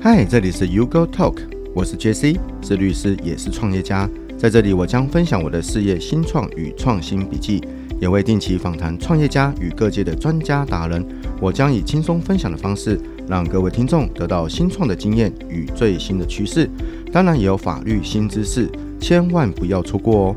嗨，这里是 U Go Talk，我是 JC，是律师，也是创业家。在这里，我将分享我的事业新创与创新笔记，也会定期访谈创业家与各界的专家达人。我将以轻松分享的方式，让各位听众得到新创的经验与最新的趋势，当然也有法律新知识，千万不要错过哦。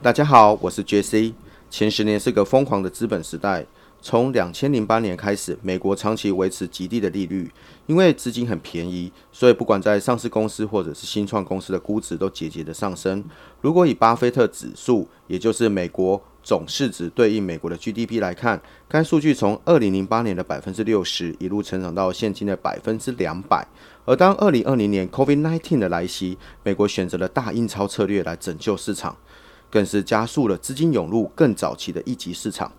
大家好，我是 JC。前十年是个疯狂的资本时代。从两千零八年开始，美国长期维持极低的利率，因为资金很便宜，所以不管在上市公司或者是新创公司的估值都节节的上升。如果以巴菲特指数，也就是美国总市值对应美国的 GDP 来看，该数据从二零零八年的百分之六十一路成长到现今的百分之两百。而当二零二零年 COVID-19 的来袭，美国选择了大印钞策略来拯救市场，更是加速了资金涌入更早期的一级市场。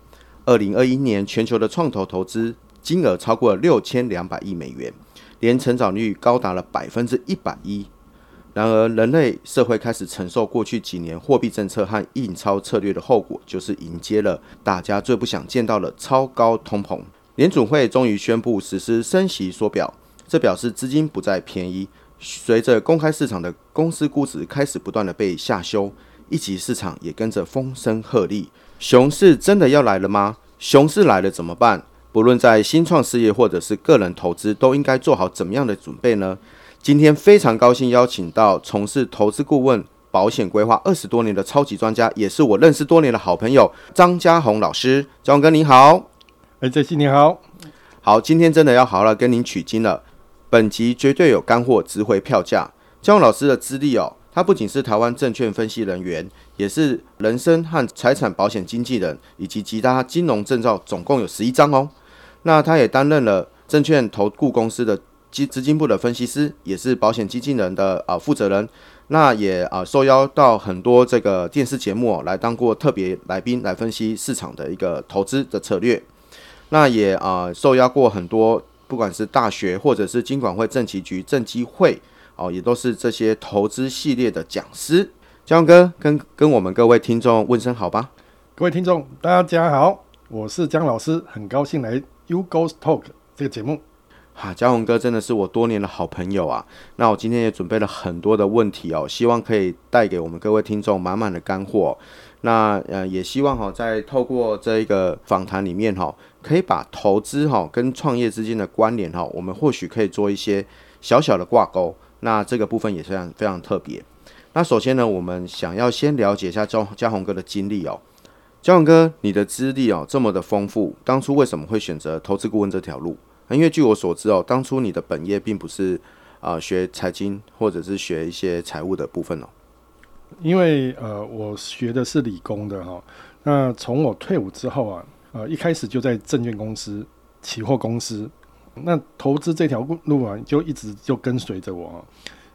二零二一年，全球的创投投资金额超过了六千两百亿美元，年成长率高达了百分之一百一。然而，人类社会开始承受过去几年货币政策和印钞策略的后果，就是迎接了大家最不想见到的超高通膨。联准会终于宣布实施升息缩表，这表示资金不再便宜。随着公开市场的公司估值开始不断的被下修，一级市场也跟着风声鹤唳。熊市真的要来了吗？熊市来了怎么办？不论在新创事业或者是个人投资，都应该做好怎么样的准备呢？今天非常高兴邀请到从事投资顾问、保险规划二十多年的超级专家，也是我认识多年的好朋友张嘉宏老师。张宏哥你好，哎，这期你好，好，今天真的要好好跟您取经了。本集绝对有干货，值回票价。嘉宏老师的资历哦。他不仅是台湾证券分析人员，也是人身和财产保险经纪人，以及其他金融证照，总共有十一张哦。那他也担任了证券投顾公司的基资金部的分析师，也是保险经纪人的啊负责人。那也啊受邀到很多这个电视节目来当过特别来宾，来分析市场的一个投资的策略。那也啊受邀过很多，不管是大学或者是金管会政企局政机会。哦，也都是这些投资系列的讲师，嘉宏哥跟跟我们各位听众问声好吧。各位听众，大家好，我是江老师，很高兴来 You Go Talk 这个节目。哈，嘉宏哥真的是我多年的好朋友啊。那我今天也准备了很多的问题哦，希望可以带给我们各位听众满满的干货。那呃，也希望哈，在透过这一个访谈里面哈，可以把投资哈跟创业之间的关联哈，我们或许可以做一些小小的挂钩。那这个部分也是非常非常特别。那首先呢，我们想要先了解一下嘉嘉宏哥的经历哦。嘉宏哥，你的资历哦这么的丰富，当初为什么会选择投资顾问这条路？因为据我所知哦，当初你的本业并不是啊、学财经或者是学一些财务的部分哦。因为呃我学的是理工的哈、那从我退伍之后啊，呃一开始就在证券公司、期货公司。那投资这条路啊，就一直就跟随着我，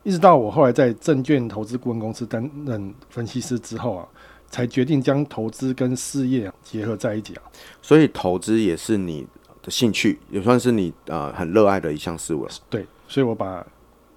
一直到我后来在证券投资顾问公司担任分析师之后啊，才决定将投资跟事业结合在一起啊。所以投资也是你的兴趣，也算是你呃很热爱的一项事物了。对，所以我把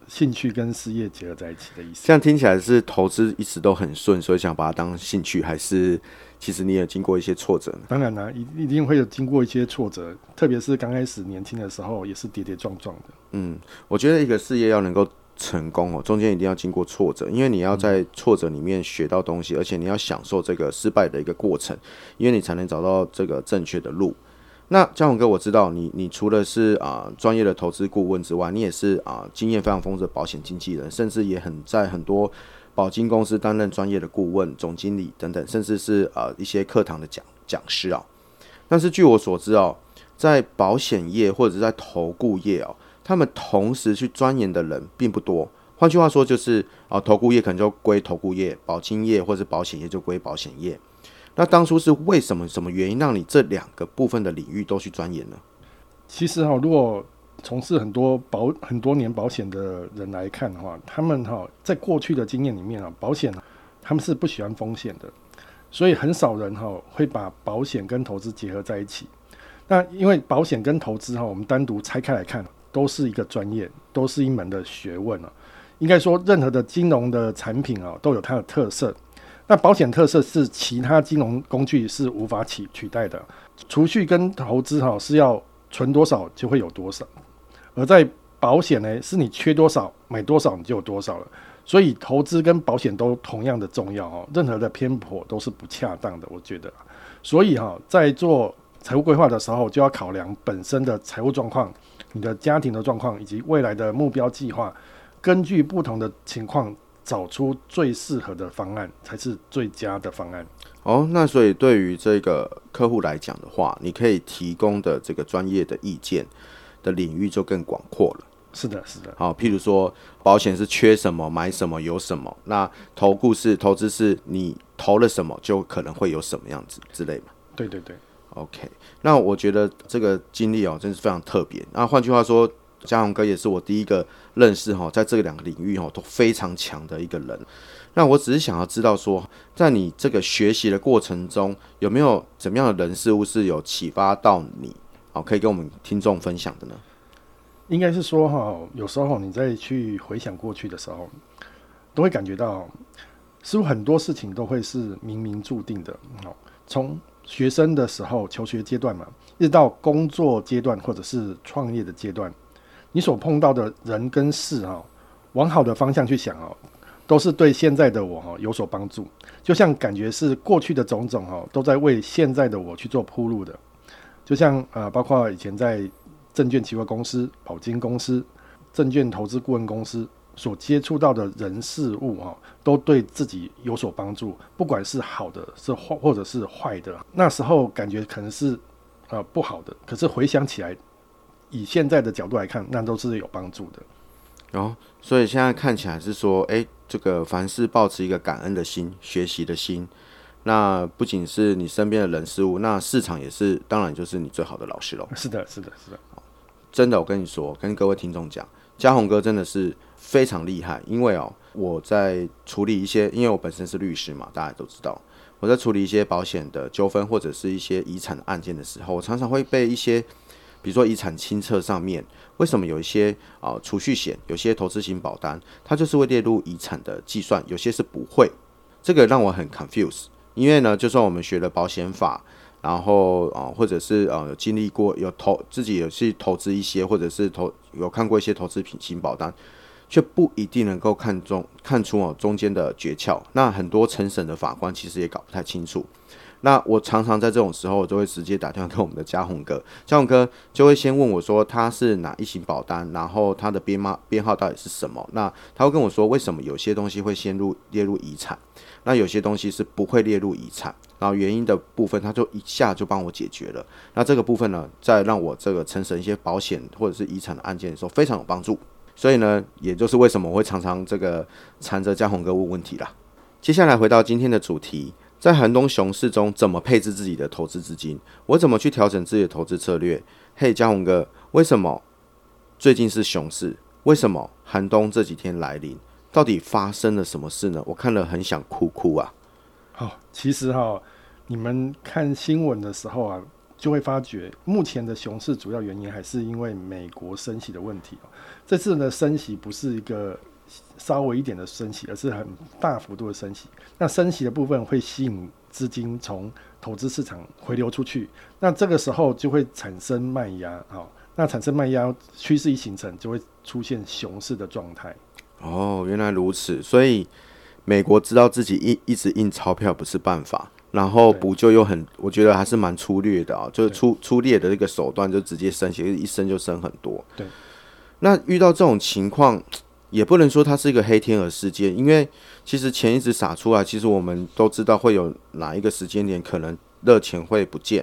兴趣跟事业结合在一起的意思。这样听起来是投资一直都很顺，所以想把它当兴趣，还是？其实你也经过一些挫折，当然啦，一一定会有经过一些挫折，特别是刚开始年轻的时候，也是跌跌撞撞的。嗯，我觉得一个事业要能够成功哦，中间一定要经过挫折，因为你要在挫折里面学到东西，而且你要享受这个失败的一个过程，因为你才能找到这个正确的路。那嘉宏哥，我知道你，你除了是啊专业的投资顾问之外，你也是啊经验非常丰富的保险经纪人，甚至也很在很多。保金公司担任专业的顾问、总经理等等，甚至是呃一些课堂的讲讲师啊。但是据我所知哦，在保险业或者是在投顾业哦，他们同时去钻研的人并不多。换句话说，就是啊，投顾业可能就归投顾业，保金业或者保险业就归保险业。那当初是为什么？什么原因让你这两个部分的领域都去钻研呢？其实哈，如果从事很多保很多年保险的人来看的话，他们哈在过去的经验里面啊，保险他们是不喜欢风险的，所以很少人哈会把保险跟投资结合在一起。那因为保险跟投资哈，我们单独拆开来看，都是一个专业，都是一门的学问啊。应该说，任何的金融的产品啊，都有它的特色。那保险特色是其他金融工具是无法取取代的，储蓄跟投资哈是要。存多少就会有多少，而在保险呢，是你缺多少买多少你就有多少了。所以投资跟保险都同样的重要哦，任何的偏颇都是不恰当的，我觉得。所以哈，在做财务规划的时候，就要考量本身的财务状况、你的家庭的状况以及未来的目标计划，根据不同的情况找出最适合的方案，才是最佳的方案。哦，那所以对于这个客户来讲的话，你可以提供的这个专业的意见的领域就更广阔了。是的，是的。好，譬如说保险是缺什么买什么有什么，那投顾是投资是你投了什么就可能会有什么样子之类嘛。对对对。OK，那我觉得这个经历哦，真是非常特别。那换句话说，嘉宏哥也是我第一个认识哈，在这两个领域哈都非常强的一个人。那我只是想要知道说，在你这个学习的过程中，有没有怎么样的人事物是有启发到你？好，可以跟我们听众分享的呢？应该是说哈，有时候你再去回想过去的时候，都会感觉到，似乎很多事情都会是冥冥注定的。哦，从学生的时候，求学阶段嘛，一直到工作阶段或者是创业的阶段，你所碰到的人跟事哈，往好的方向去想哦，都是对现在的我哈有所帮助。就像感觉是过去的种种哈，都在为现在的我去做铺路的。就像呃，包括以前在证券期货公司、保金公司、证券投资顾问公司所接触到的人事物哈，都对自己有所帮助，不管是好的是坏或者是坏的。那时候感觉可能是呃不好的，可是回想起来，以现在的角度来看，那都是有帮助的。哦，所以现在看起来是说，哎，这个凡事保持一个感恩的心、学习的心。那不仅是你身边的人事物，那市场也是，当然就是你最好的老师喽。是的，是的，是的。真的，我跟你说，跟各位听众讲，嘉宏哥真的是非常厉害。因为哦，我在处理一些，因为我本身是律师嘛，大家都知道，我在处理一些保险的纠纷或者是一些遗产案件的时候，我常常会被一些，比如说遗产清册上面，为什么有一些啊储蓄险，有些投资型保单，它就是会列入遗产的计算，有些是不会，这个让我很 confuse。因为呢，就算我们学了保险法。然后啊，或者是呃，有经历过有投自己有去投资一些，或者是投有看过一些投资品型保单，却不一定能够看中看出哦中间的诀窍。那很多成审的法官其实也搞不太清楚。那我常常在这种时候，我就会直接打电话给我们的嘉宏哥，嘉宏哥就会先问我说他是哪一型保单，然后他的编码编号到底是什么？那他会跟我说为什么有些东西会先入列入遗产，那有些东西是不会列入遗产，然后原因的部分他就一下就帮我解决了。那这个部分呢，在让我这个成审一些保险或者是遗产的案件的时候非常有帮助。所以呢，也就是为什么我会常常这个缠着嘉宏哥问问题啦。接下来回到今天的主题。在寒冬熊市中，怎么配置自己的投资资金？我怎么去调整自己的投资策略？嘿，嘉宏哥，为什么最近是熊市？为什么寒冬这几天来临？到底发生了什么事呢？我看了很想哭哭啊！好、其实哈、你们看新闻的时候啊，就会发觉，目前的熊市主要原因还是因为美国升息的问题。这次的升息不是一个。稍微一点的升息，而是很大幅度的升息。那升息的部分会吸引资金从投资市场回流出去，那这个时候就会产生卖压。好，那产生卖压，趋势一形成，就会出现熊市的状态。哦，原来如此。所以美国知道自己一一直印钞票不是办法，然后补救又很，我觉得还是蛮粗略的啊，就是粗粗略的这个手段，就直接升息，一升就升很多。对。那遇到这种情况。也不能说它是一个黑天鹅事件，因为其实钱一直撒出来，其实我们都知道会有哪一个时间点可能热钱会不见。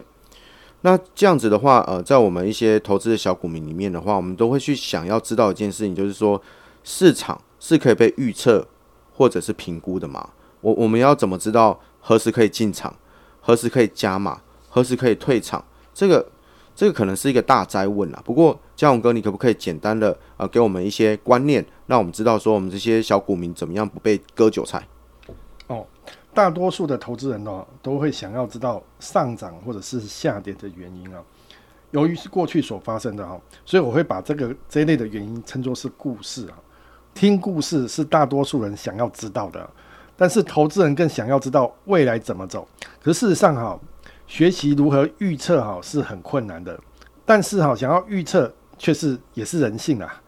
那这样子的话，呃，在我们一些投资的小股民里面的话，我们都会去想要知道一件事情，就是说市场是可以被预测或者是评估的嘛？我我们要怎么知道何时可以进场，何时可以加码，何时可以退场？这个。这个可能是一个大哉问啦，不过嘉宏哥，你可不可以简单的呃给我们一些观念，让我们知道说我们这些小股民怎么样不被割韭菜？哦，大多数的投资人呢都会想要知道上涨或者是下跌的原因啊。由于是过去所发生的哈，所以我会把这个这一类的原因称作是故事啊。听故事是大多数人想要知道的，但是投资人更想要知道未来怎么走。可事实上哈。学习如何预测好是很困难的，但是哈，想要预测却是也是人性啊，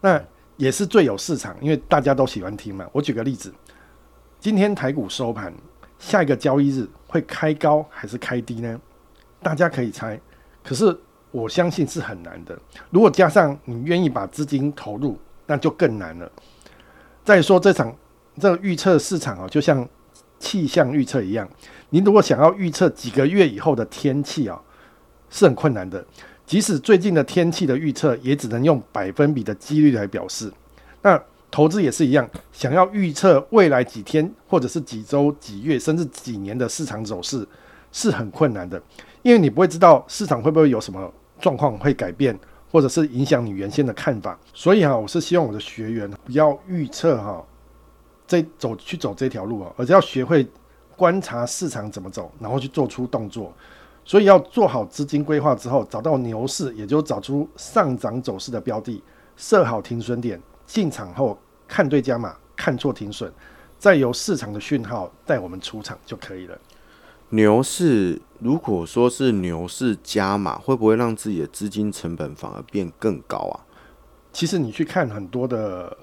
那也是最有市场，因为大家都喜欢听嘛。我举个例子，今天台股收盘，下一个交易日会开高还是开低呢？大家可以猜，可是我相信是很难的。如果加上你愿意把资金投入，那就更难了。再说这场这个预测市场啊，就像气象预测一样，你如果想要预测几个月以后的天气啊，是很困难的。即使最近的天气的预测，也只能用百分比的几率来表示。那投资也是一样，想要预测未来几天，或者是几周、几月，甚至几年的市场走势，是很困难的，因为你不会知道市场会不会有什么状况会改变，或者是影响你原先的看法。所以哈，我是希望我的学员不要预测哈，这走去走这条路啊，而是要学会观察市场怎么走，然后去做出动作。所以要做好资金规划之后，找到牛市，也就找出上涨走势的标的，设好停损点，进场后看对加码，看错停损，再由市场的讯号带我们出场就可以了。牛市如果说是牛市加码，会不会让自己的资金成本反而变更高啊？其实你去看很多的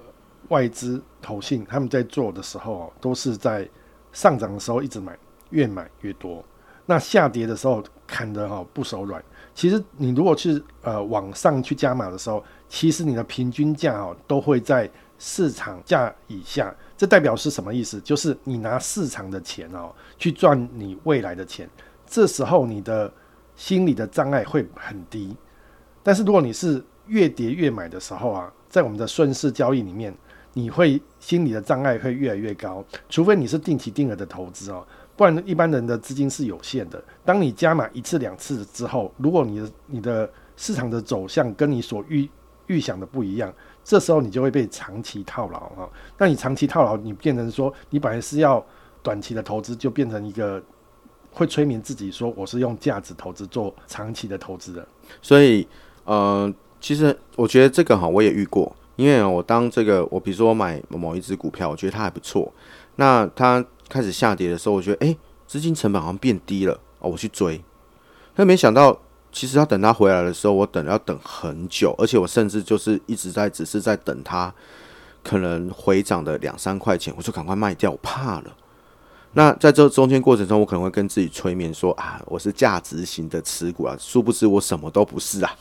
外资投信，他们在做的时候，都是在上涨的时候一直买，越买越多。那下跌的时候砍得哈不手软。其实你如果去呃往上去加码的时候，其实你的平均价哦都会在市场价以下。这代表是什么意思？就是你拿市场的钱哦去赚你未来的钱，这时候你的心理的障碍会很低。但是如果你是越跌越买的时候啊，在我们的顺势交易里面，你会心理的障碍会越来越高。除非你是定期定额的投资哦。不然，一般人的资金是有限的。当你加码一次两次之后，如果你的你的市场的走向跟你所预预想的不一样，这时候你就会被长期套牢哈。那你长期套牢，你变成说你本来是要短期的投资，就变成一个会催眠自己说我是用价值投资做长期的投资的。所以，呃，其实我觉得这个哈，我也遇过，因为我当这个我比如说我买某一只股票，我觉得它还不错，那它。开始下跌的时候，我觉得哎，资金成本好像变低了哦，我去追，但没想到，其实要等它回来的时候，我等要等很久，而且我甚至就是一直在只是在等它可能回涨的两三块钱，我就赶快卖掉，我怕了。那在这中间过程中，我可能会跟自己催眠说啊，我是价值型的持股啊，殊不知我什么都不是啊。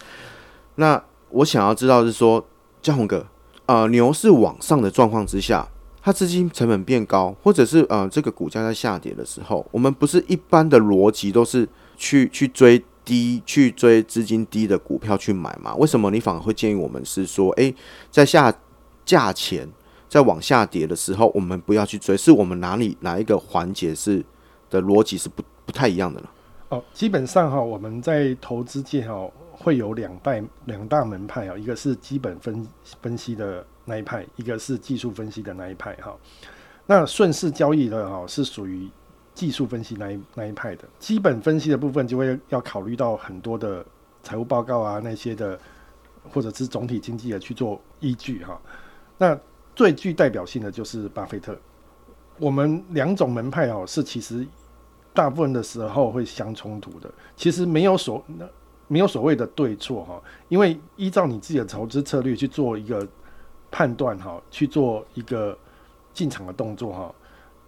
那我想要知道是说，江宏哥，呃，牛市往上的状况之下。它资金成本变高，或者是呃这个股价在下跌的时候，我们不是一般的逻辑都是去去追低、去追资金低的股票去买吗？为什么你反而会建议我们是说，诶，在下价钱在往下跌的时候，我们不要去追？是我们哪里哪一个环节是的逻辑是不不太一样的呢？哦，基本上哈，我们在投资界哈会有两代两大门派啊，一个是基本分分析的。那一派，一个是技术分析的那一派哈，那顺势交易的哈是属于技术分析那一那一派的，基本分析的部分就会要考虑到很多的财务报告啊那些的，或者是总体经济的去做依据哈。那最具代表性的就是巴菲特。我们两种门派哦是其实大部分的时候会相冲突的，其实没有所那没有所谓的对错哈，因为依照你自己的投资策略去做一个。判断哈，去做一个进场的动作哈，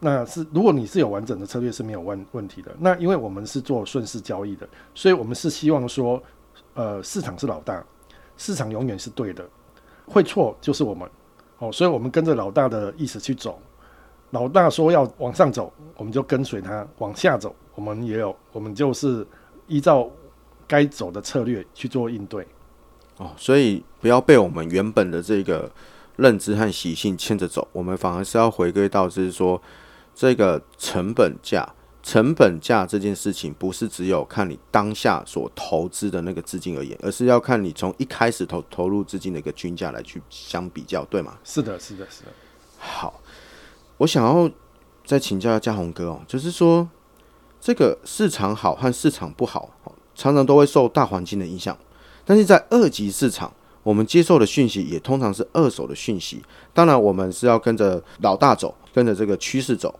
那是如果你是有完整的策略是没有问问题的。那因为我们是做顺势交易的，所以我们是希望说，呃，市场是老大，市场永远是对的，会错就是我们哦，所以我们跟着老大的意思去走。老大说要往上走，我们就跟随他；往下走，我们也有，我们就是依照该走的策略去做应对。哦，所以不要被我们原本的这个认知和习性牵着走，我们反而是要回归到，就是说这个成本价、成本价这件事情，不是只有看你当下所投资的那个资金而言，而是要看你从一开始投投入资金的一个均价来去相比较，对吗？是的，是的，是的。好，我想要再请教一下嘉宏哥哦，就是说这个市场好和市场不好，常常都会受大环境的影响。但是在二级市场，我们接受的讯息也通常是二手的讯息。当然，我们是要跟着老大走，跟着这个趋势走。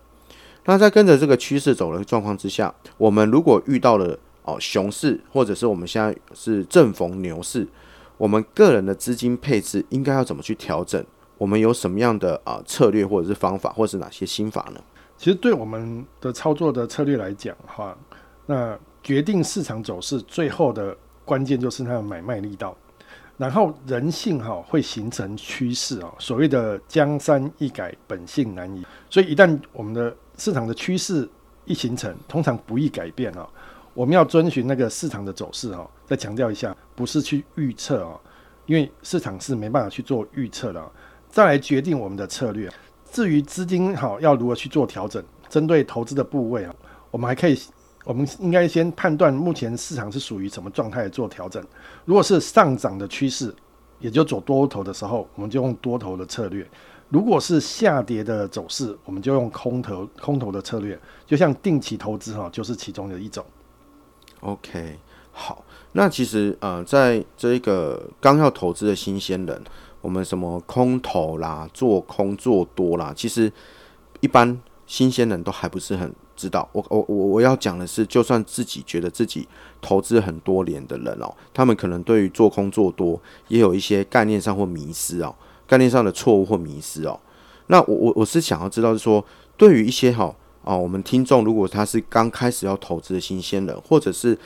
那在跟着这个趋势走的状况之下，我们如果遇到了哦熊市，或者是我们现在是正逢牛市，我们个人的资金配置应该要怎么去调整？我们有什么样的啊策略或者是方法，或者是哪些心法呢？其实对我们的操作的策略来讲的话，那决定市场走势最后的关键就是它的买卖力道。然后人性哈会形成趋势啊，所谓的江山易改，本性难移。所以一旦我们的市场的趋势一形成，通常不易改变啊。我们要遵循那个市场的走势哈。再强调一下，不是去预测啊，因为市场是没办法去做预测的。再来决定我们的策略。至于资金好要如何去做调整，针对投资的部位啊，我们还可以。我们应该先判断目前市场是属于什么状态做调整。如果是上涨的趋势，也就走多头的时候，我们就用多头的策略；如果是下跌的走势，我们就用空头空头的策略。就像定期投资哈，就是其中的一种。OK，好，那其实呃，在这个刚要投资的新鲜人，我们什么空头啦、做空做多啦，其实一般新鲜人都还不是很。知道我我我我要讲的是，就算自己觉得自己投资很多年的人哦，他们可能对于做空做多也有一些概念上或迷失哦，概念上的错误或迷失哦。那我我我是想要知道是说，对于一些哈哦，我们听众如果他是刚开始要投资的新鲜人，或者是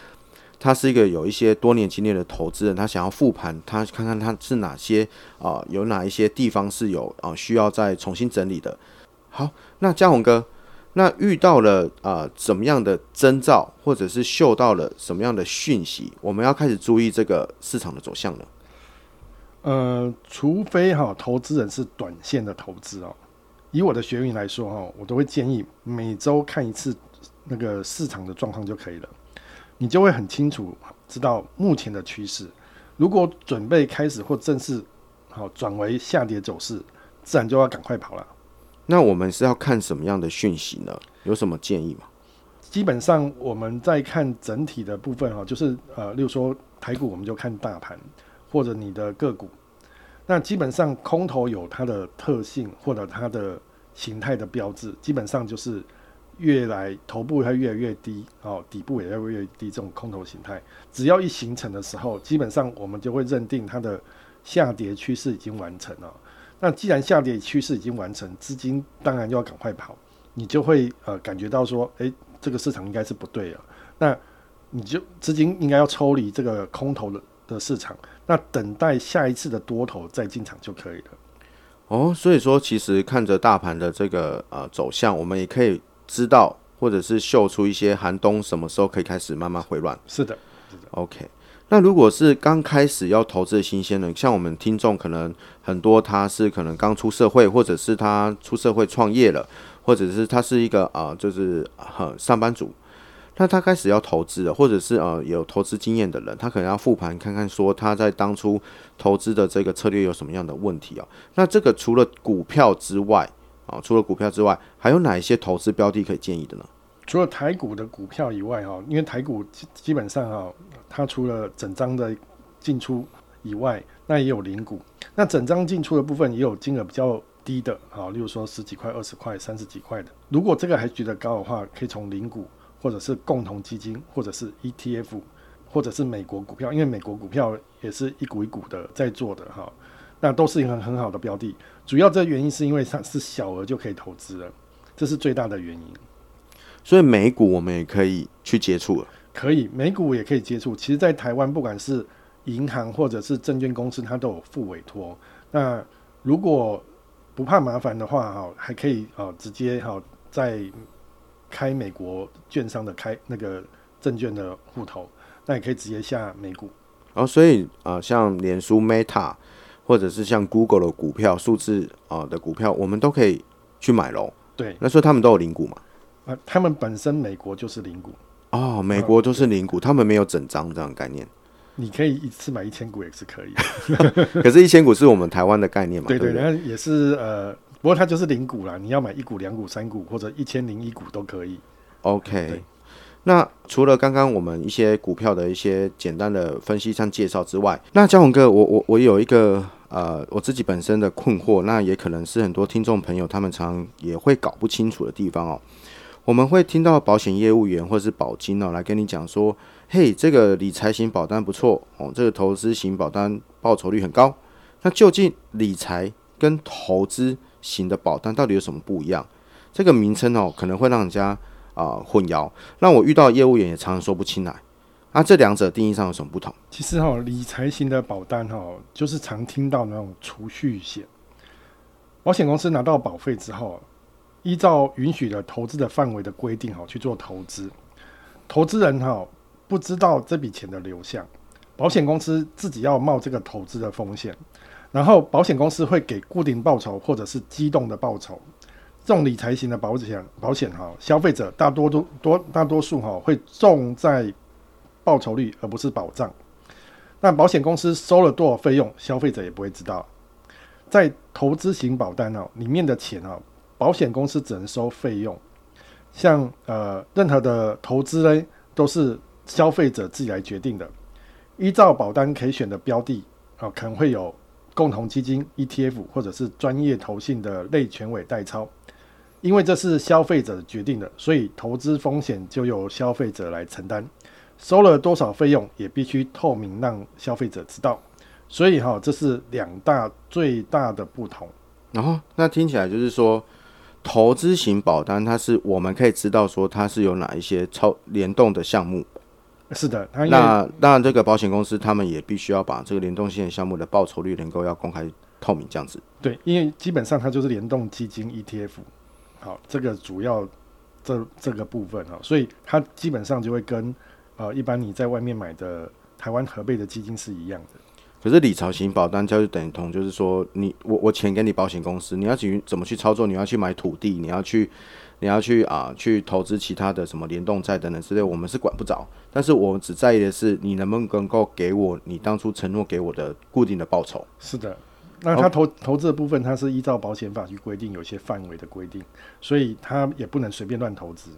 他是一个有一些多年经验的投资人，他想要复盘，他看看他是哪些啊，有哪一些地方是有啊需要再重新整理的。好，那嘉宏哥。那遇到了啊、怎么样的征兆，或者是嗅到了什么样的讯息，我们要开始注意这个市场的走向呢？呃，除非哈，投资人是短线的投资哦。以我的学员来说哈，我都会建议每周看一次那个市场的状况就可以了，你就会很清楚知道目前的趋势。如果准备开始或正式好转为下跌走势，自然就要赶快跑了。那我们是要看什么样的讯息呢？有什么建议吗？基本上我们在看整体的部分哈，就是呃，例如说台股，我们就看大盘或者你的个股。那基本上空头有它的特性或者它的形态的标志，基本上就是越来头部它越来越低哦，底部也越来越低，这种空头形态，只要一形成的时候，基本上我们就会认定它的下跌趋势已经完成了。那既然下跌趋势已经完成，资金当然就要赶快跑，你就会呃感觉到说，诶，这个市场应该是不对了，那你就资金应该要抽离这个空头的的市场，那等待下一次的多头再进场就可以了。哦，所以说其实看着大盘的这个呃走向，我们也可以知道或者是嗅出一些寒冬什么时候可以开始慢慢回暖。是的，是的，OK。那如果是刚开始要投资的新鲜人，像我们听众可能很多，他是可能刚出社会，或者是他出社会创业了，或者是他是一个啊、就是呃上班族，那他开始要投资了，或者是呃有投资经验的人，他可能要复盘看看，说他在当初投资的这个策略有什么样的问题啊？那这个除了股票之外啊，除了股票之外，还有哪一些投资标的可以建议的呢？除了台股的股票以外，哈，因为台股基基本上哈，它除了整张的进出以外，那也有零股。那整张进出的部分也有金额比较低的，哈，例如说十几块、二十块、三十几块的。如果这个还觉得高的话，可以从零股，或者是共同基金，或者是 ETF，或者是美国股票，因为美国股票也是一股一股的在做的，哈，那都是一个很好的标的。主要这原因是因为它是小额就可以投资了，这是最大的原因。所以美股我们也可以去接触了，可以，美股也可以接触。其实，在台湾，不管是银行或者是证券公司，它都有付委托。那如果不怕麻烦的话，哈，还可以哦，直接哈，在开美国券商的开那个证券的户头，那也可以直接下美股。哦，所以啊，像脸书 Meta 或者是像 Google 的股票，数字啊的股票，我们都可以去买喽。对，那所以他们都有零股嘛？啊，他们本身美国就是零股哦，美国都是零股，他们没有整张这样的概念。你可以一次买一千股也是可以，可是，一千股是我们台湾的概念嘛？对对，对，那也是呃，不过它就是零股啦，你要买一股、两股、三股或者一千零一股都可以。OK，那除了刚刚我们一些股票的一些简单的分析上介绍之外，那嘉宏哥，我我我有一个呃我自己本身的困惑，那也可能是很多听众朋友他们常常也会搞不清楚的地方哦。我们会听到保险业务员或者是保金哦来跟你讲说，嘿，这个理财型保单不错哦，这个投资型保单报酬率很高。那究竟理财跟投资型的保单到底有什么不一样？这个名称哦，可能会让人家啊、混淆，让我遇到业务员也常常说不清来。啊，这两者定义上有什么不同？其实哈、哦，理财型的保单哈、哦，就是常听到那种储蓄险。保险公司拿到保费之后，依照允许的投资的范围的规定哈，去做投资。投资人哈不知道这笔钱的流向，保险公司自己要冒这个投资的风险，然后保险公司会给固定报酬或者是机动的报酬。这种理财型的保险，保险哈，消费者大多都多大多数哈会重在。报酬率而不是保障，那保险公司收了多少费用，消费者也不会知道。在投资型保单哦，里面的钱哦，保险公司只能收费用，像呃任何的投资呢，都是消费者自己来决定的。依照保单可以选的标的啊，可能会有共同基金、ETF 或者是专业投信的类全委代操，因为这是消费者决定的，所以投资风险就由消费者来承担。收了多少费用也必须透明，让消费者知道。所以哈，这是两大最大的不同。然后那听起来就是说，投资型保单它是我们可以知道说它是有哪一些超联动的项目。是的，那那这个保险公司他们也必须要把这个联动性的项目的报酬率能够要公开透明这样子。对，因为基本上它就是联动基金 ETF。好，这个主要这这个部分哈，所以它基本上就会跟。呃，一般你在外面买的台湾合备的基金是一样的。可是理财型保单就等同，就是说你我我钱给你保险公司，你要去怎么去操作？你要去买土地，你要去你要去啊去投资其他的什么联动债等等之类，我们是管不着。但是我们只在意的是你能不能够给我你当初承诺给我的固定的报酬。是的，那他投投资的部分，它是依照保险法去规定，有些范围的规定，所以他也不能随便乱投资。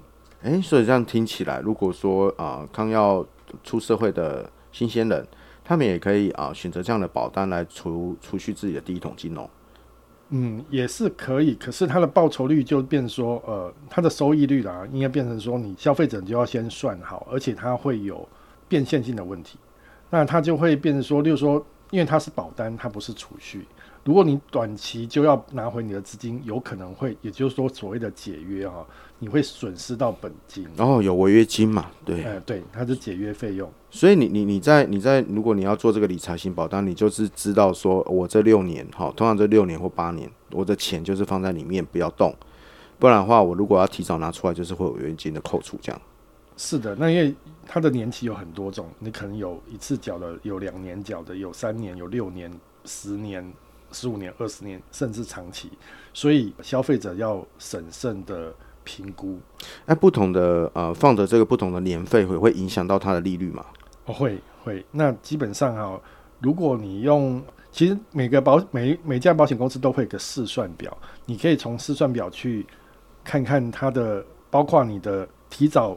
诶、欸，所以这样听起来，如果说啊，刚要出社会的新鲜人，他们也可以啊选择这样的保单来储储蓄自己的第一桶金哦。嗯，也是可以，可是它的报酬率就变说，呃，它的收益率啦，应该变成说，你消费者就要先算好，而且它会有变现性的问题，那它就会变成说，例如说，因为它是保单，它不是储蓄。如果你短期就要拿回你的资金，有可能会，也就是说所谓的解约哈，你会损失到本金。然后有违约金嘛？对，呃，对，它是解约费用。所以你你你在你在如果你要做这个理财型保单，你就是知道说我这六年哈，通常这六年或八年，我的钱就是放在里面不要动，不然的话，我如果要提早拿出来，就是会有违约金的扣除这样。是的，那因为它的年期有很多种，你可能有一次缴的，有两年缴的，有三年，有六年、十年。十五年、二十年，甚至长期，所以消费者要审慎的评估。那不同的呃，放的这个不同的年费会会影响到它的利率吗？哦，会会。那基本上哈，如果你用，其实每个保每每家保险公司都会有个试算表，你可以从试算表去看看它的，包括你的提早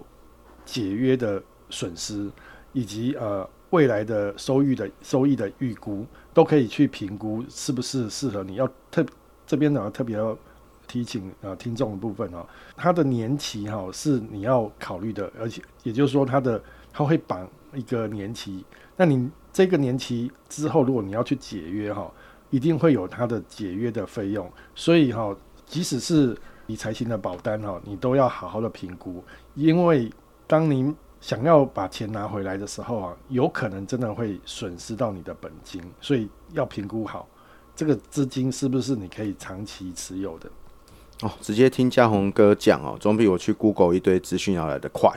解约的损失，以及呃。未来的收益的收益的预估都可以去评估是不是适合你。要特这边呢特别要提醒啊听众的部分哦，它的年期哈是你要考虑的，而且也就是说它的它会绑一个年期，那你这个年期之后如果你要去解约哈，一定会有它的解约的费用，所以哈即使是理财型的保单哈，你都要好好的评估，因为当您。想要把钱拿回来的时候啊，有可能真的会损失到你的本金，所以要评估好这个资金是不是你可以长期持有的。哦，直接听嘉宏哥讲哦，总比我去 Google 一堆资讯要来的快。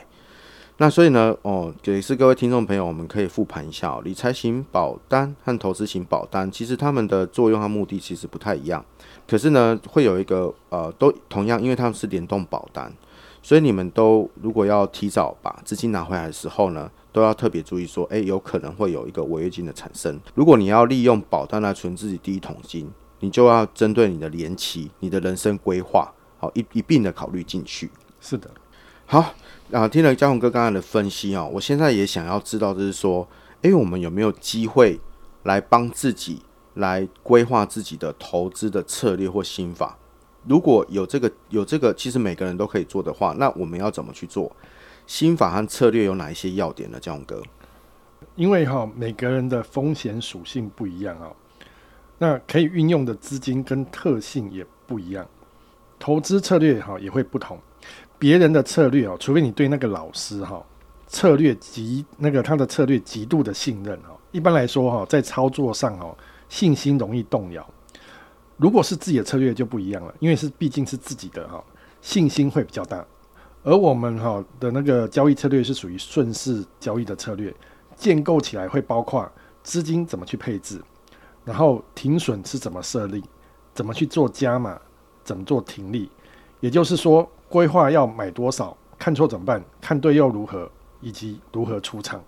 那所以呢，哦，也是各位听众朋友，我们可以复盘一下哦，理财型保单和投资型保单，其实他们的作用和目的其实不太一样，可是呢，会有一个呃，都同样，因为他们是联动保单。所以你们都如果要提早把资金拿回来的时候呢，都要特别注意说，诶，有可能会有一个违约金的产生。如果你要利用保单来存自己第一桶金，你就要针对你的年期、你的人生规划，好一一并的考虑进去。是的，好啊，听了嘉宏哥刚才的分析啊，我现在也想要知道，就是说，诶，我们有没有机会来帮自己来规划自己的投资的策略或心法？如果有这个有这个，其实每个人都可以做的话，那我们要怎么去做？心法和策略有哪一些要点呢？江宏哥，因为哈每个人的风险属性不一样啊，那可以运用的资金跟特性也不一样，投资策略哈也会不同。别人的策略哦，除非你对那个老师哈策略极那个他的策略极度的信任哈，一般来说哈在操作上哈信心容易动摇。如果是自己的策略就不一样了，因为是毕竟是自己的哈，信心会比较大。而我们哈的那个交易策略是属于顺势交易的策略，建构起来会包括资金怎么去配置，然后停损是怎么设立，怎么去做加码，怎么做停利，也就是说规划要买多少，看错怎么办，看对又如何，以及如何出场。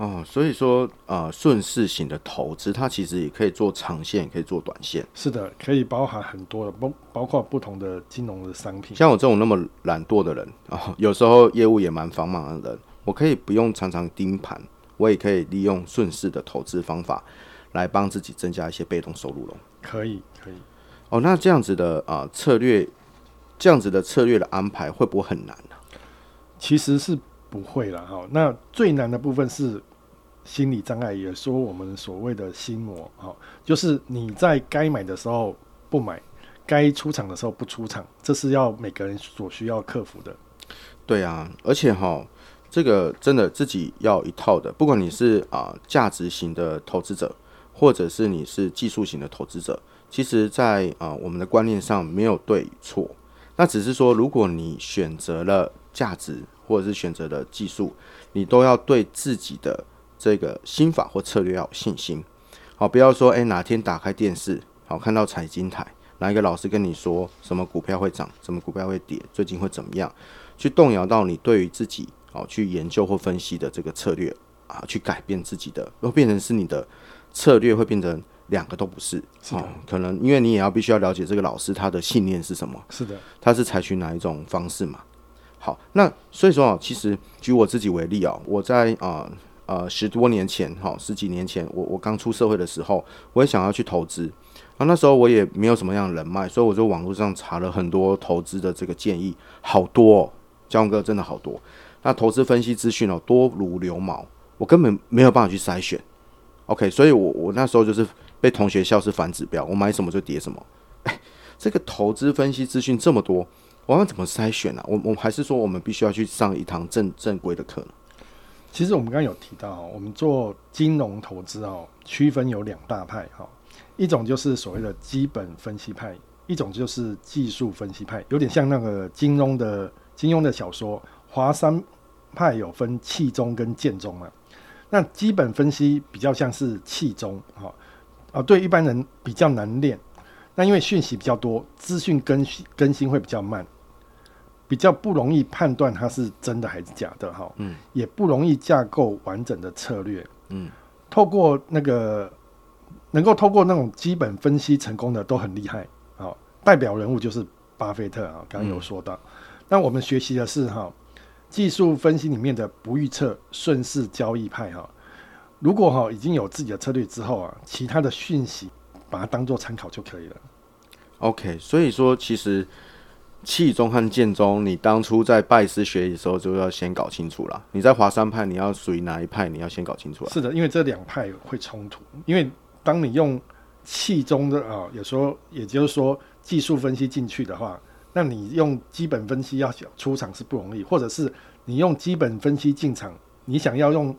哦，所以说啊，呃、顺势型的投资，它其实也可以做长线，也可以做短线。是的，可以包含很多的，包包括不同的金融的商品。像我这种那么懒惰的人啊、哦，有时候业务也蛮繁忙的人，我可以不用常常盯盘，我也可以利用顺势的投资方法来帮自己增加一些被动收入咯。可以，可以。哦，那这样子的啊、呃、策略，这样子的策略的安排会不会很难呢、啊？其实是不会啦。哈。那最难的部分是。心理障碍也说我们所谓的心魔，哈，就是你在该买的时候不买，该出场的时候不出场，这是要每个人所需要克服的。对啊，而且哈，这个真的自己要一套的，不管你是啊价值型的投资者，或者是你是技术型的投资者，其实在啊我们的观念上没有对与错，那只是说如果你选择了价值，或者是选择了技术，你都要对自己的。这个心法或策略要有信心，好，不要说哎，哪天打开电视，好，看到财经台，哪一个老师跟你说什么股票会涨，什么股票会跌，最近会怎么样，去动摇到你对于自己好去研究或分析的这个策略啊，去改变自己的，会变成是你的策略会变成两个都不是，是的，可能因为你也要必须要了解这个老师他的信念是什么，是的，他是采取哪一种方式嘛？好，那所以说啊，其实举我自己为例啊，我在啊。呃，呃十多年前，哈，十几年前，我我刚出社会的时候，我也想要去投资，啊，那时候我也没有什么样的人脉，所以我就网络上查了很多投资的这个建议，好多哦，江哥真的好多，那投资分析资讯哦，多如牛毛，我根本没有办法去筛选，OK，所以我我那时候就是被同学笑是反指标，我买什么就跌什么，哎，这个投资分析资讯这么多，我要怎么筛选呢？啊？我我还是说我们必须要去上一堂正正规的课？其实我们刚刚有提到，我们做金融投资哦，区分有两大派哈，一种就是所谓的基本分析派，一种就是技术分析派，有点像那个金庸的金庸的小说，华山派有分气宗跟剑宗嘛。那基本分析比较像是气宗哈，啊，对一般人比较难练，那因为讯息比较多，资讯更新更新会比较慢。比较不容易判断它是真的还是假的哈，嗯，也不容易架构完整的策略，嗯，透过那个能够透过那种基本分析成功的都很厉害，好，代表人物就是巴菲特啊，刚刚有说到，那、嗯、我们学习的是哈技术分析里面的不预测顺势交易派哈，如果哈已经有自己的策略之后啊，其他的讯息把它当做参考就可以了。OK，所以说其实。气宗和剑宗，你当初在拜师学习的时候就要先搞清楚了。你在华山派，你要属于哪一派？你要先搞清楚了。是的，因为这两派会冲突。因为当你用气宗的啊，有时候也就是说技术分析进去的话，那你用基本分析要想出场是不容易，或者是你用基本分析进场，你想要用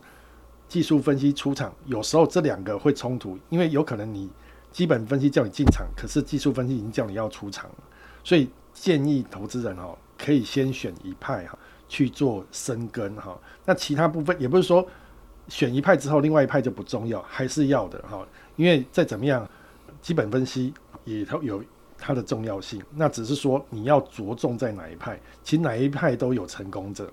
技术分析出场，有时候这两个会冲突，因为有可能你基本分析叫你进场，可是技术分析已经叫你要出场了，所以。建议投资人哈，可以先选一派哈去做深耕哈。那其他部分也不是说选一派之后，另外一派就不重要，还是要的哈。因为再怎么样，基本分析也都有它的重要性。那只是说你要着重在哪一派，其实哪一派都有成功者。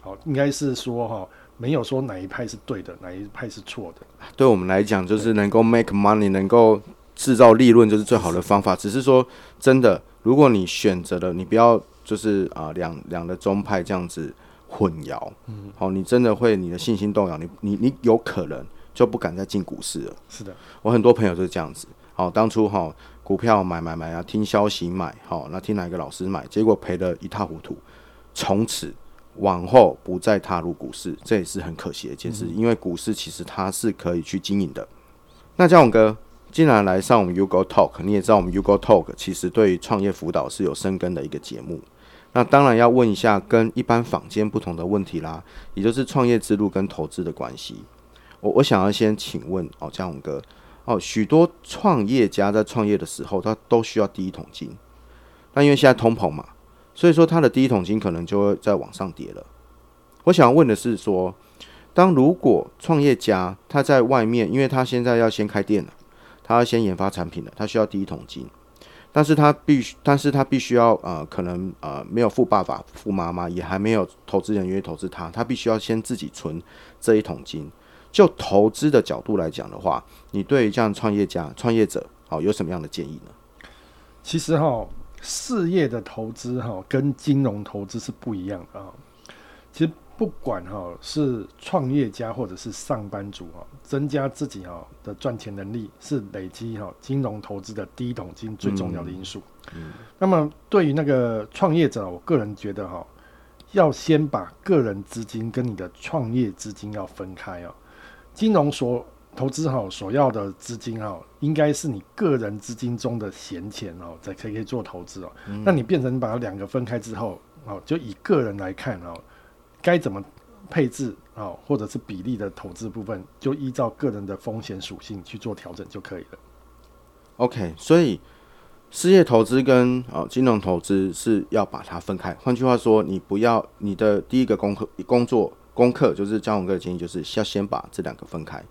好，应该是说哈，没有说哪一派是对的，哪一派是错的。对我们来讲，就是能够 make money，能够制造利润，就是最好的方法。只是说真的。如果你选择了，你不要就是啊两两的宗派这样子混淆，嗯，好，你真的会你的信心动摇，你你你有可能就不敢再进股市了。是的，我很多朋友就是这样子，好，当初哈股票买买买啊，听消息买，好，那听哪个老师买，结果赔得一塌糊涂，从此往后不再踏入股市，这也是很可惜的一件事。嗯、因为股市其实它是可以去经营的。那嘉勇哥，既然来上我们 U Go Talk，你也知道我们 U Go Talk 其实对于创业辅导是有深耕的一个节目。那当然要问一下跟一般坊间不同的问题啦，也就是创业之路跟投资的关系。我我想要先请问哦，嘉宏哥哦，许多创业家在创业的时候，他都需要第一桶金。那因为现在通膨嘛，所以说他的第一桶金可能就会再往上叠了。我想要问的是说，当如果创业家他在外面，因为他现在要先开店了，他要先研发产品了，他需要第一桶金。但是他必须，但是他必须要呃，可能呃没有富爸爸、富妈妈，也还没有投资人愿意投资他，他必须要先自己存这一桶金。就投资的角度来讲的话，你对于这样创业家、创业者，好、哦、有什么样的建议呢？其实哈，事业的投资哈跟金融投资是不一样的啊。其实。不管哈是创业家或者是上班族哈，增加自己哈的赚钱能力是累积哈金融投资的第一桶金最重要的因素。嗯，那么对于那个创业者，我个人觉得哈，要先把个人资金跟你的创业资金要分开哦。金融所投资哈所要的资金哈，应该是你个人资金中的闲钱哦，才可以做投资哦。那你变成把两个分开之后，哦，就以个人来看哦。该怎么配置啊，或者是比例的投资部分，就依照个人的风险属性去做调整就可以了。OK，所以事业投资跟啊金融投资是要把它分开。换句话说，你不要你的第一个功课工作功课就是嘉荣哥的建议，就是要先把这两个分开。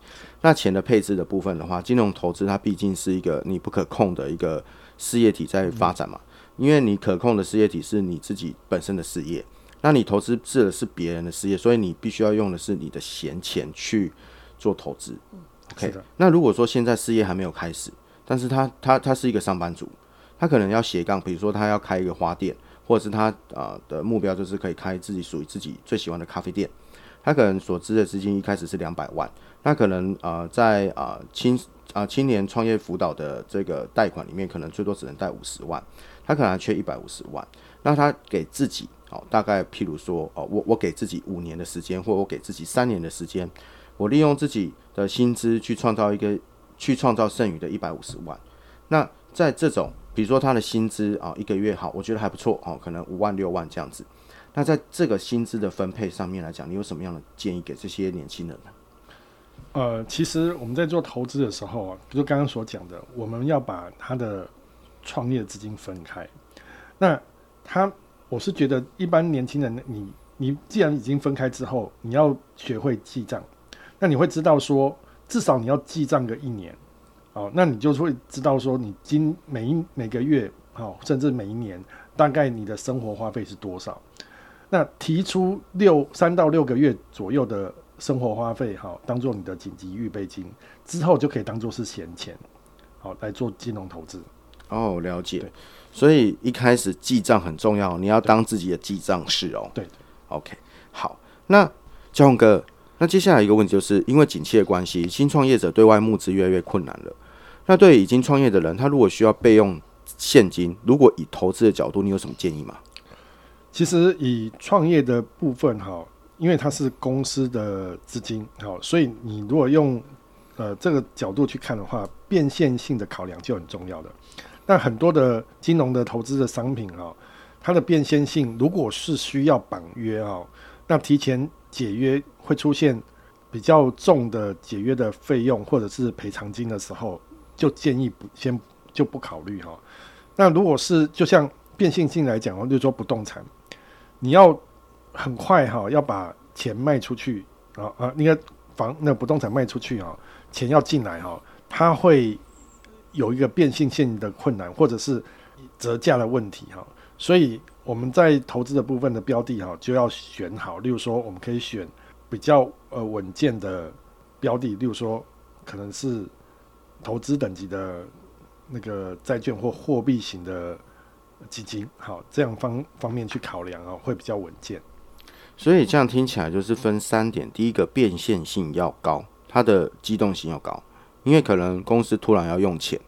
那钱的配置的部分的话，金融投资它毕竟是一个你不可控的一个事业体在发展嘛，因为你可控的事业体是你自己本身的事业。那你投资是的是别人的事业，所以你必须要用的是你的闲钱去做投资。OK，那如果说现在事业还没有开始，但是他他他是一个上班族，他可能要斜杠，比如说他要开一个花店，或者是他啊、呃、的目标就是可以开自己属于自己最喜欢的咖啡店，他可能所支的资金一开始是两百万，那可能啊、呃、在啊、呃、青啊、呃、青年创业辅导的这个贷款里面，可能最多只能贷五十万，他可能还缺一百五十万，那他给自己。哦，大概譬如说，哦，我我给自己五年的时间，或我给自己三年的时间，我利用自己的薪资去创造一个，去创造剩余的一百五十万。那在这种，比如说他的薪资啊，一个月好，我觉得还不错哦，可能五万六万这样子。那在这个薪资的分配上面来讲，你有什么样的建议给这些年轻人呢？呃，其实我们在做投资的时候啊，比如刚刚所讲的，我们要把他的创业资金分开。那他。我是觉得，一般年轻人，你你既然已经分开之后，你要学会记账，那你会知道说，至少你要记账个一年，哦，那你就会知道说，你今每一每个月，好，甚至每一年，大概你的生活花费是多少？那提出六三到六个月左右的生活花费，哈，当做你的紧急预备金，之后就可以当做是闲钱，好，来做金融投资。哦，了解。所以一开始记账很重要，你要当自己的记账师哦。对，OK，好。那嘉宏哥，那接下来一个问题就是，因为景气的关系，新创业者对外募资越来越困难了。那对已经创业的人，他如果需要备用现金，如果以投资的角度，你有什么建议吗？其实以创业的部分哈，因为它是公司的资金，好，所以你如果用呃这个角度去看的话，变现性的考量就很重要的。那很多的金融的投资的商品啊，它的变现性，如果是需要绑约啊，那提前解约会出现比较重的解约的费用或者是赔偿金的时候，就建议不先就不考虑哈。那如果是就像变现性来讲，就是说不动产，你要很快哈要把钱卖出去啊啊，那个房那不动产卖出去啊，钱要进来哈，它会。有一个变现性的困难，或者是折价的问题哈，所以我们在投资的部分的标的哈，就要选好。例如说，我们可以选比较呃稳健的标的，例如说可能是投资等级的那个债券或货币型的基金，好，这样方方面去考量啊，会比较稳健。所以这样听起来就是分三点：第一个变现性要高，它的机动性要高，因为可能公司突然要用钱。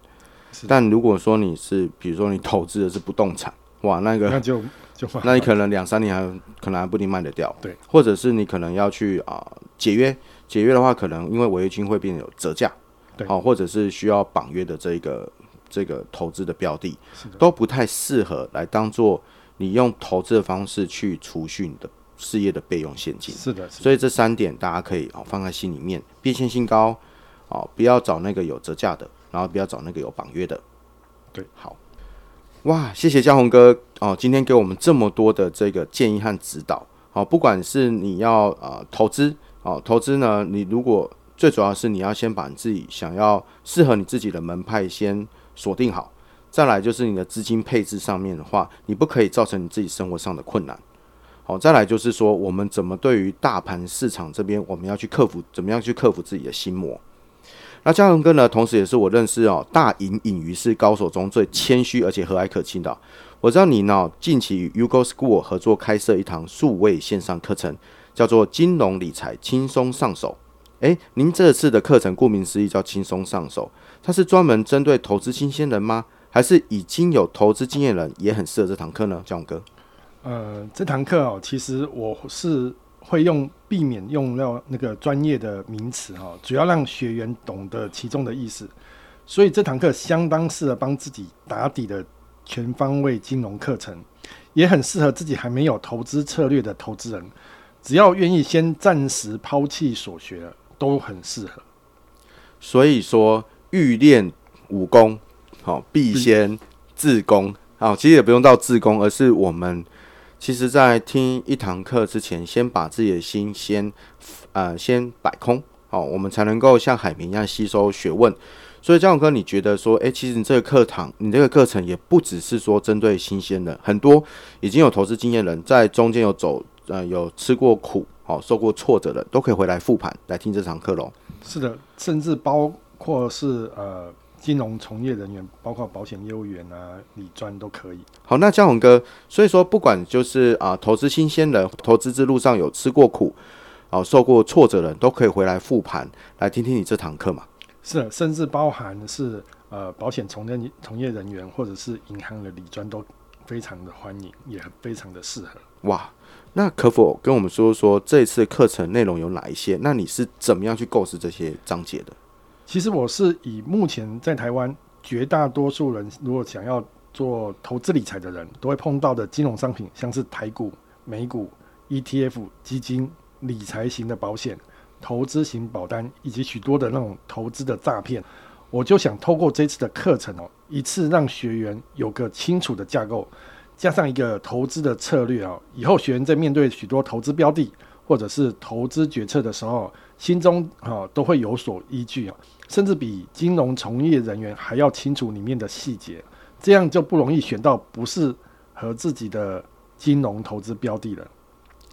但如果说你是，比如说你投资的是不动产，哇，那个那就就，那你可能两三年还可能还不一定卖得掉。对，或者是你可能要去啊、呃、解约，解约的话，可能因为违约金会变得有折价，对，好、哦，或者是需要绑约的这个这个投资的标的，都不太适合来当做你用投资的方式去储蓄你的事业的备用现金。是的，是的，所以这三点大家可以哦放在心里面，变现性高哦，不要找那个有折价的，然后不要找那个有绑约的。对，好。哇，谢谢嘉宏哥哦，今天给我们这么多的这个建议和指导。好、哦，不管是你要呃投资哦，投资呢，你如果最主要是你要先把你自己想要适合你自己的门派先锁定好，再来就是你的资金配置上面的话，你不可以造成你自己生活上的困难。好、哦，再来就是说，我们怎么对于大盘市场这边，我们要去克服，怎么样去克服自己的心魔。那嘉宏哥呢，同时也是我认识哦大隐隐于市高手中最谦虚而且和蔼可亲的。我知道你呢近期与 U Go School 合作开设一堂数位线上课程，叫做金融理财轻松上手。诶，您这次的课程顾名思义叫轻松上手，它是专门针对投资新鲜人吗？还是已经有投资经验人也很适合这堂课呢？嘉宏哥，呃，这堂课哦，其实我是。会用避免用到那个专业的名词哈，主要让学员懂得其中的意思。所以这堂课相当适合帮自己打底的全方位金融课程，也很适合自己还没有投资策略的投资人。只要愿意先暂时抛弃所学的，都很适合。所以说，欲练武功，好必先自宫。好，其实也不用到自宫，而是我们。其实，在听一堂课之前，先把自己的心先，呃，先摆空，好，我们才能够像海绵一样吸收学问。所以，嘉宏哥，你觉得说，诶，其实你这个课堂，你这个课程也不只是说针对新鲜人，很多已经有投资经验人，在中间有走，呃，有吃过苦，好，受过挫折的，都可以回来复盘来听这堂课喽。是的，甚至包括是呃。金融从业人员，包括保险业务员啊、理专都可以。好，那嘉宏哥，所以说不管就是啊，投资新鲜人，投资之路上有吃过苦，啊，受过挫折的人，都可以回来复盘，来听听你这堂课嘛。是，甚至包含是呃保险从业从业人员，或者是银行的理专，都非常的欢迎，也非常的适合。哇，那可否跟我们说说这次课程内容有哪一些？那你是怎么样去构思这些章节的？其实我是以目前在台湾绝大多数人如果想要做投资理财的人都会碰到的金融商品，像是台股、美股、ETF、基金、理财型的保险、投资型保单，以及许多的那种投资的诈骗，我就想透过这次的课程哦，一次让学员有个清楚的架构，加上一个投资的策略哦，以后学员在面对许多投资标的或者是投资决策的时候，心中啊都会有所依据啊。甚至比金融从业人员还要清楚里面的细节，这样就不容易选到不适合自己的金融投资标的了。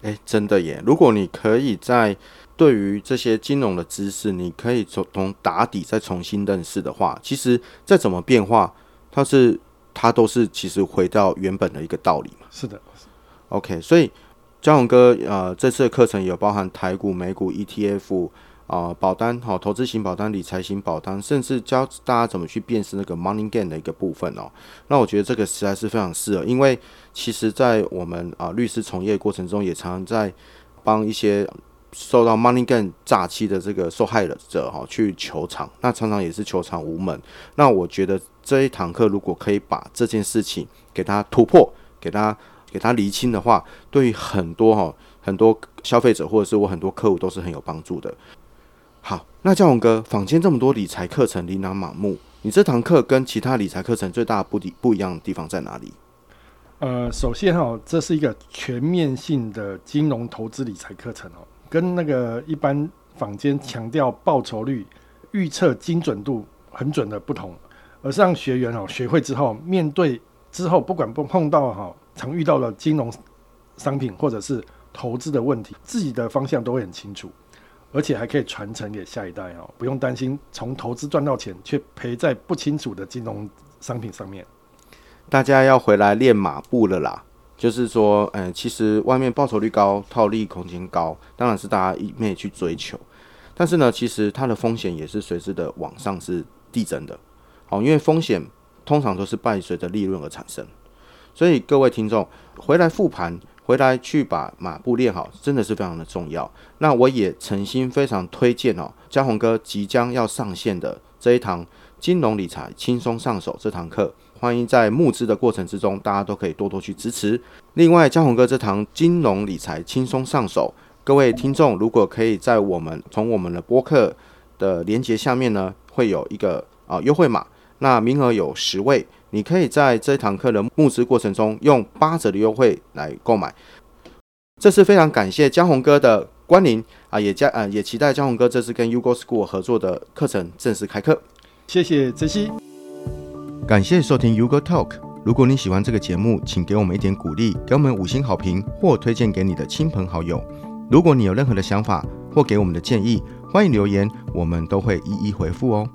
诶，真的耶！如果你可以在对于这些金融的知识，你可以从从打底再重新认识的话，其实再怎么变化，它是它都是其实回到原本的一个道理嘛。是的。OK，所以嘉宏哥，呃，这次的课程有包含台股、美股、ETF。啊、保单好，投资型保单、理财型保单，甚至教大家怎么去辨识那个 money gain 的一个部分哦。那我觉得这个实在是非常适合，因为其实，在我们啊、律师从业过程中，也常常在帮一些受到 money gain 诈欺的这个受害者哈、哦、去求偿，那常常也是求偿无门。那我觉得这一堂课如果可以把这件事情给他突破，给他给他厘清的话，对于很多哈、哦、很多消费者或者是我很多客户都是很有帮助的。好，那嘉宏哥，坊间这么多理财课程琳琅满目，你这堂课跟其他理财课程最大的不不一样的地方在哪里？呃，首先哈、哦，这是一个全面性的金融投资理财课程哦，跟那个一般坊间强调报酬率、预测精准度很准的不同，而是让学员哦学会之后，面对之后不管碰碰到哈、常遇到的金融商品或者是投资的问题，自己的方向都会很清楚。而且还可以传承给下一代哦，不用担心从投资赚到钱却赔在不清楚的金融商品上面。大家要回来练马步了啦，就是说，嗯，其实外面报酬率高、套利空间高，当然是大家一面去追求。但是呢，其实它的风险也是随之的往上是递增的。好，因为风险通常都是伴随着利润而产生。所以各位听众回来复盘，回来去把马步练好，真的是非常的重要。那我也诚心非常推荐哦，嘉宏哥即将要上线的这一堂金融理财轻松上手这堂课，欢迎在募资的过程之中，大家都可以多多去支持。另外，嘉宏哥这堂金融理财轻松上手，各位听众如果可以在我们从我们的播客的连接下面呢，会有一个啊优惠码，那名额有十位，你可以在这堂课的募资过程中用八折的优惠来购买。这次非常感谢江宏哥的光临啊，也加啊也期待江宏哥这次跟 U Go School 合作的课程正式开课。谢谢珍惜，感谢收听 U Go Talk。如果你喜欢这个节目，请给我们一点鼓励，给我们五星好评或推荐给你的亲朋好友。如果你有任何的想法或给我们的建议，欢迎留言，我们都会一一回复哦。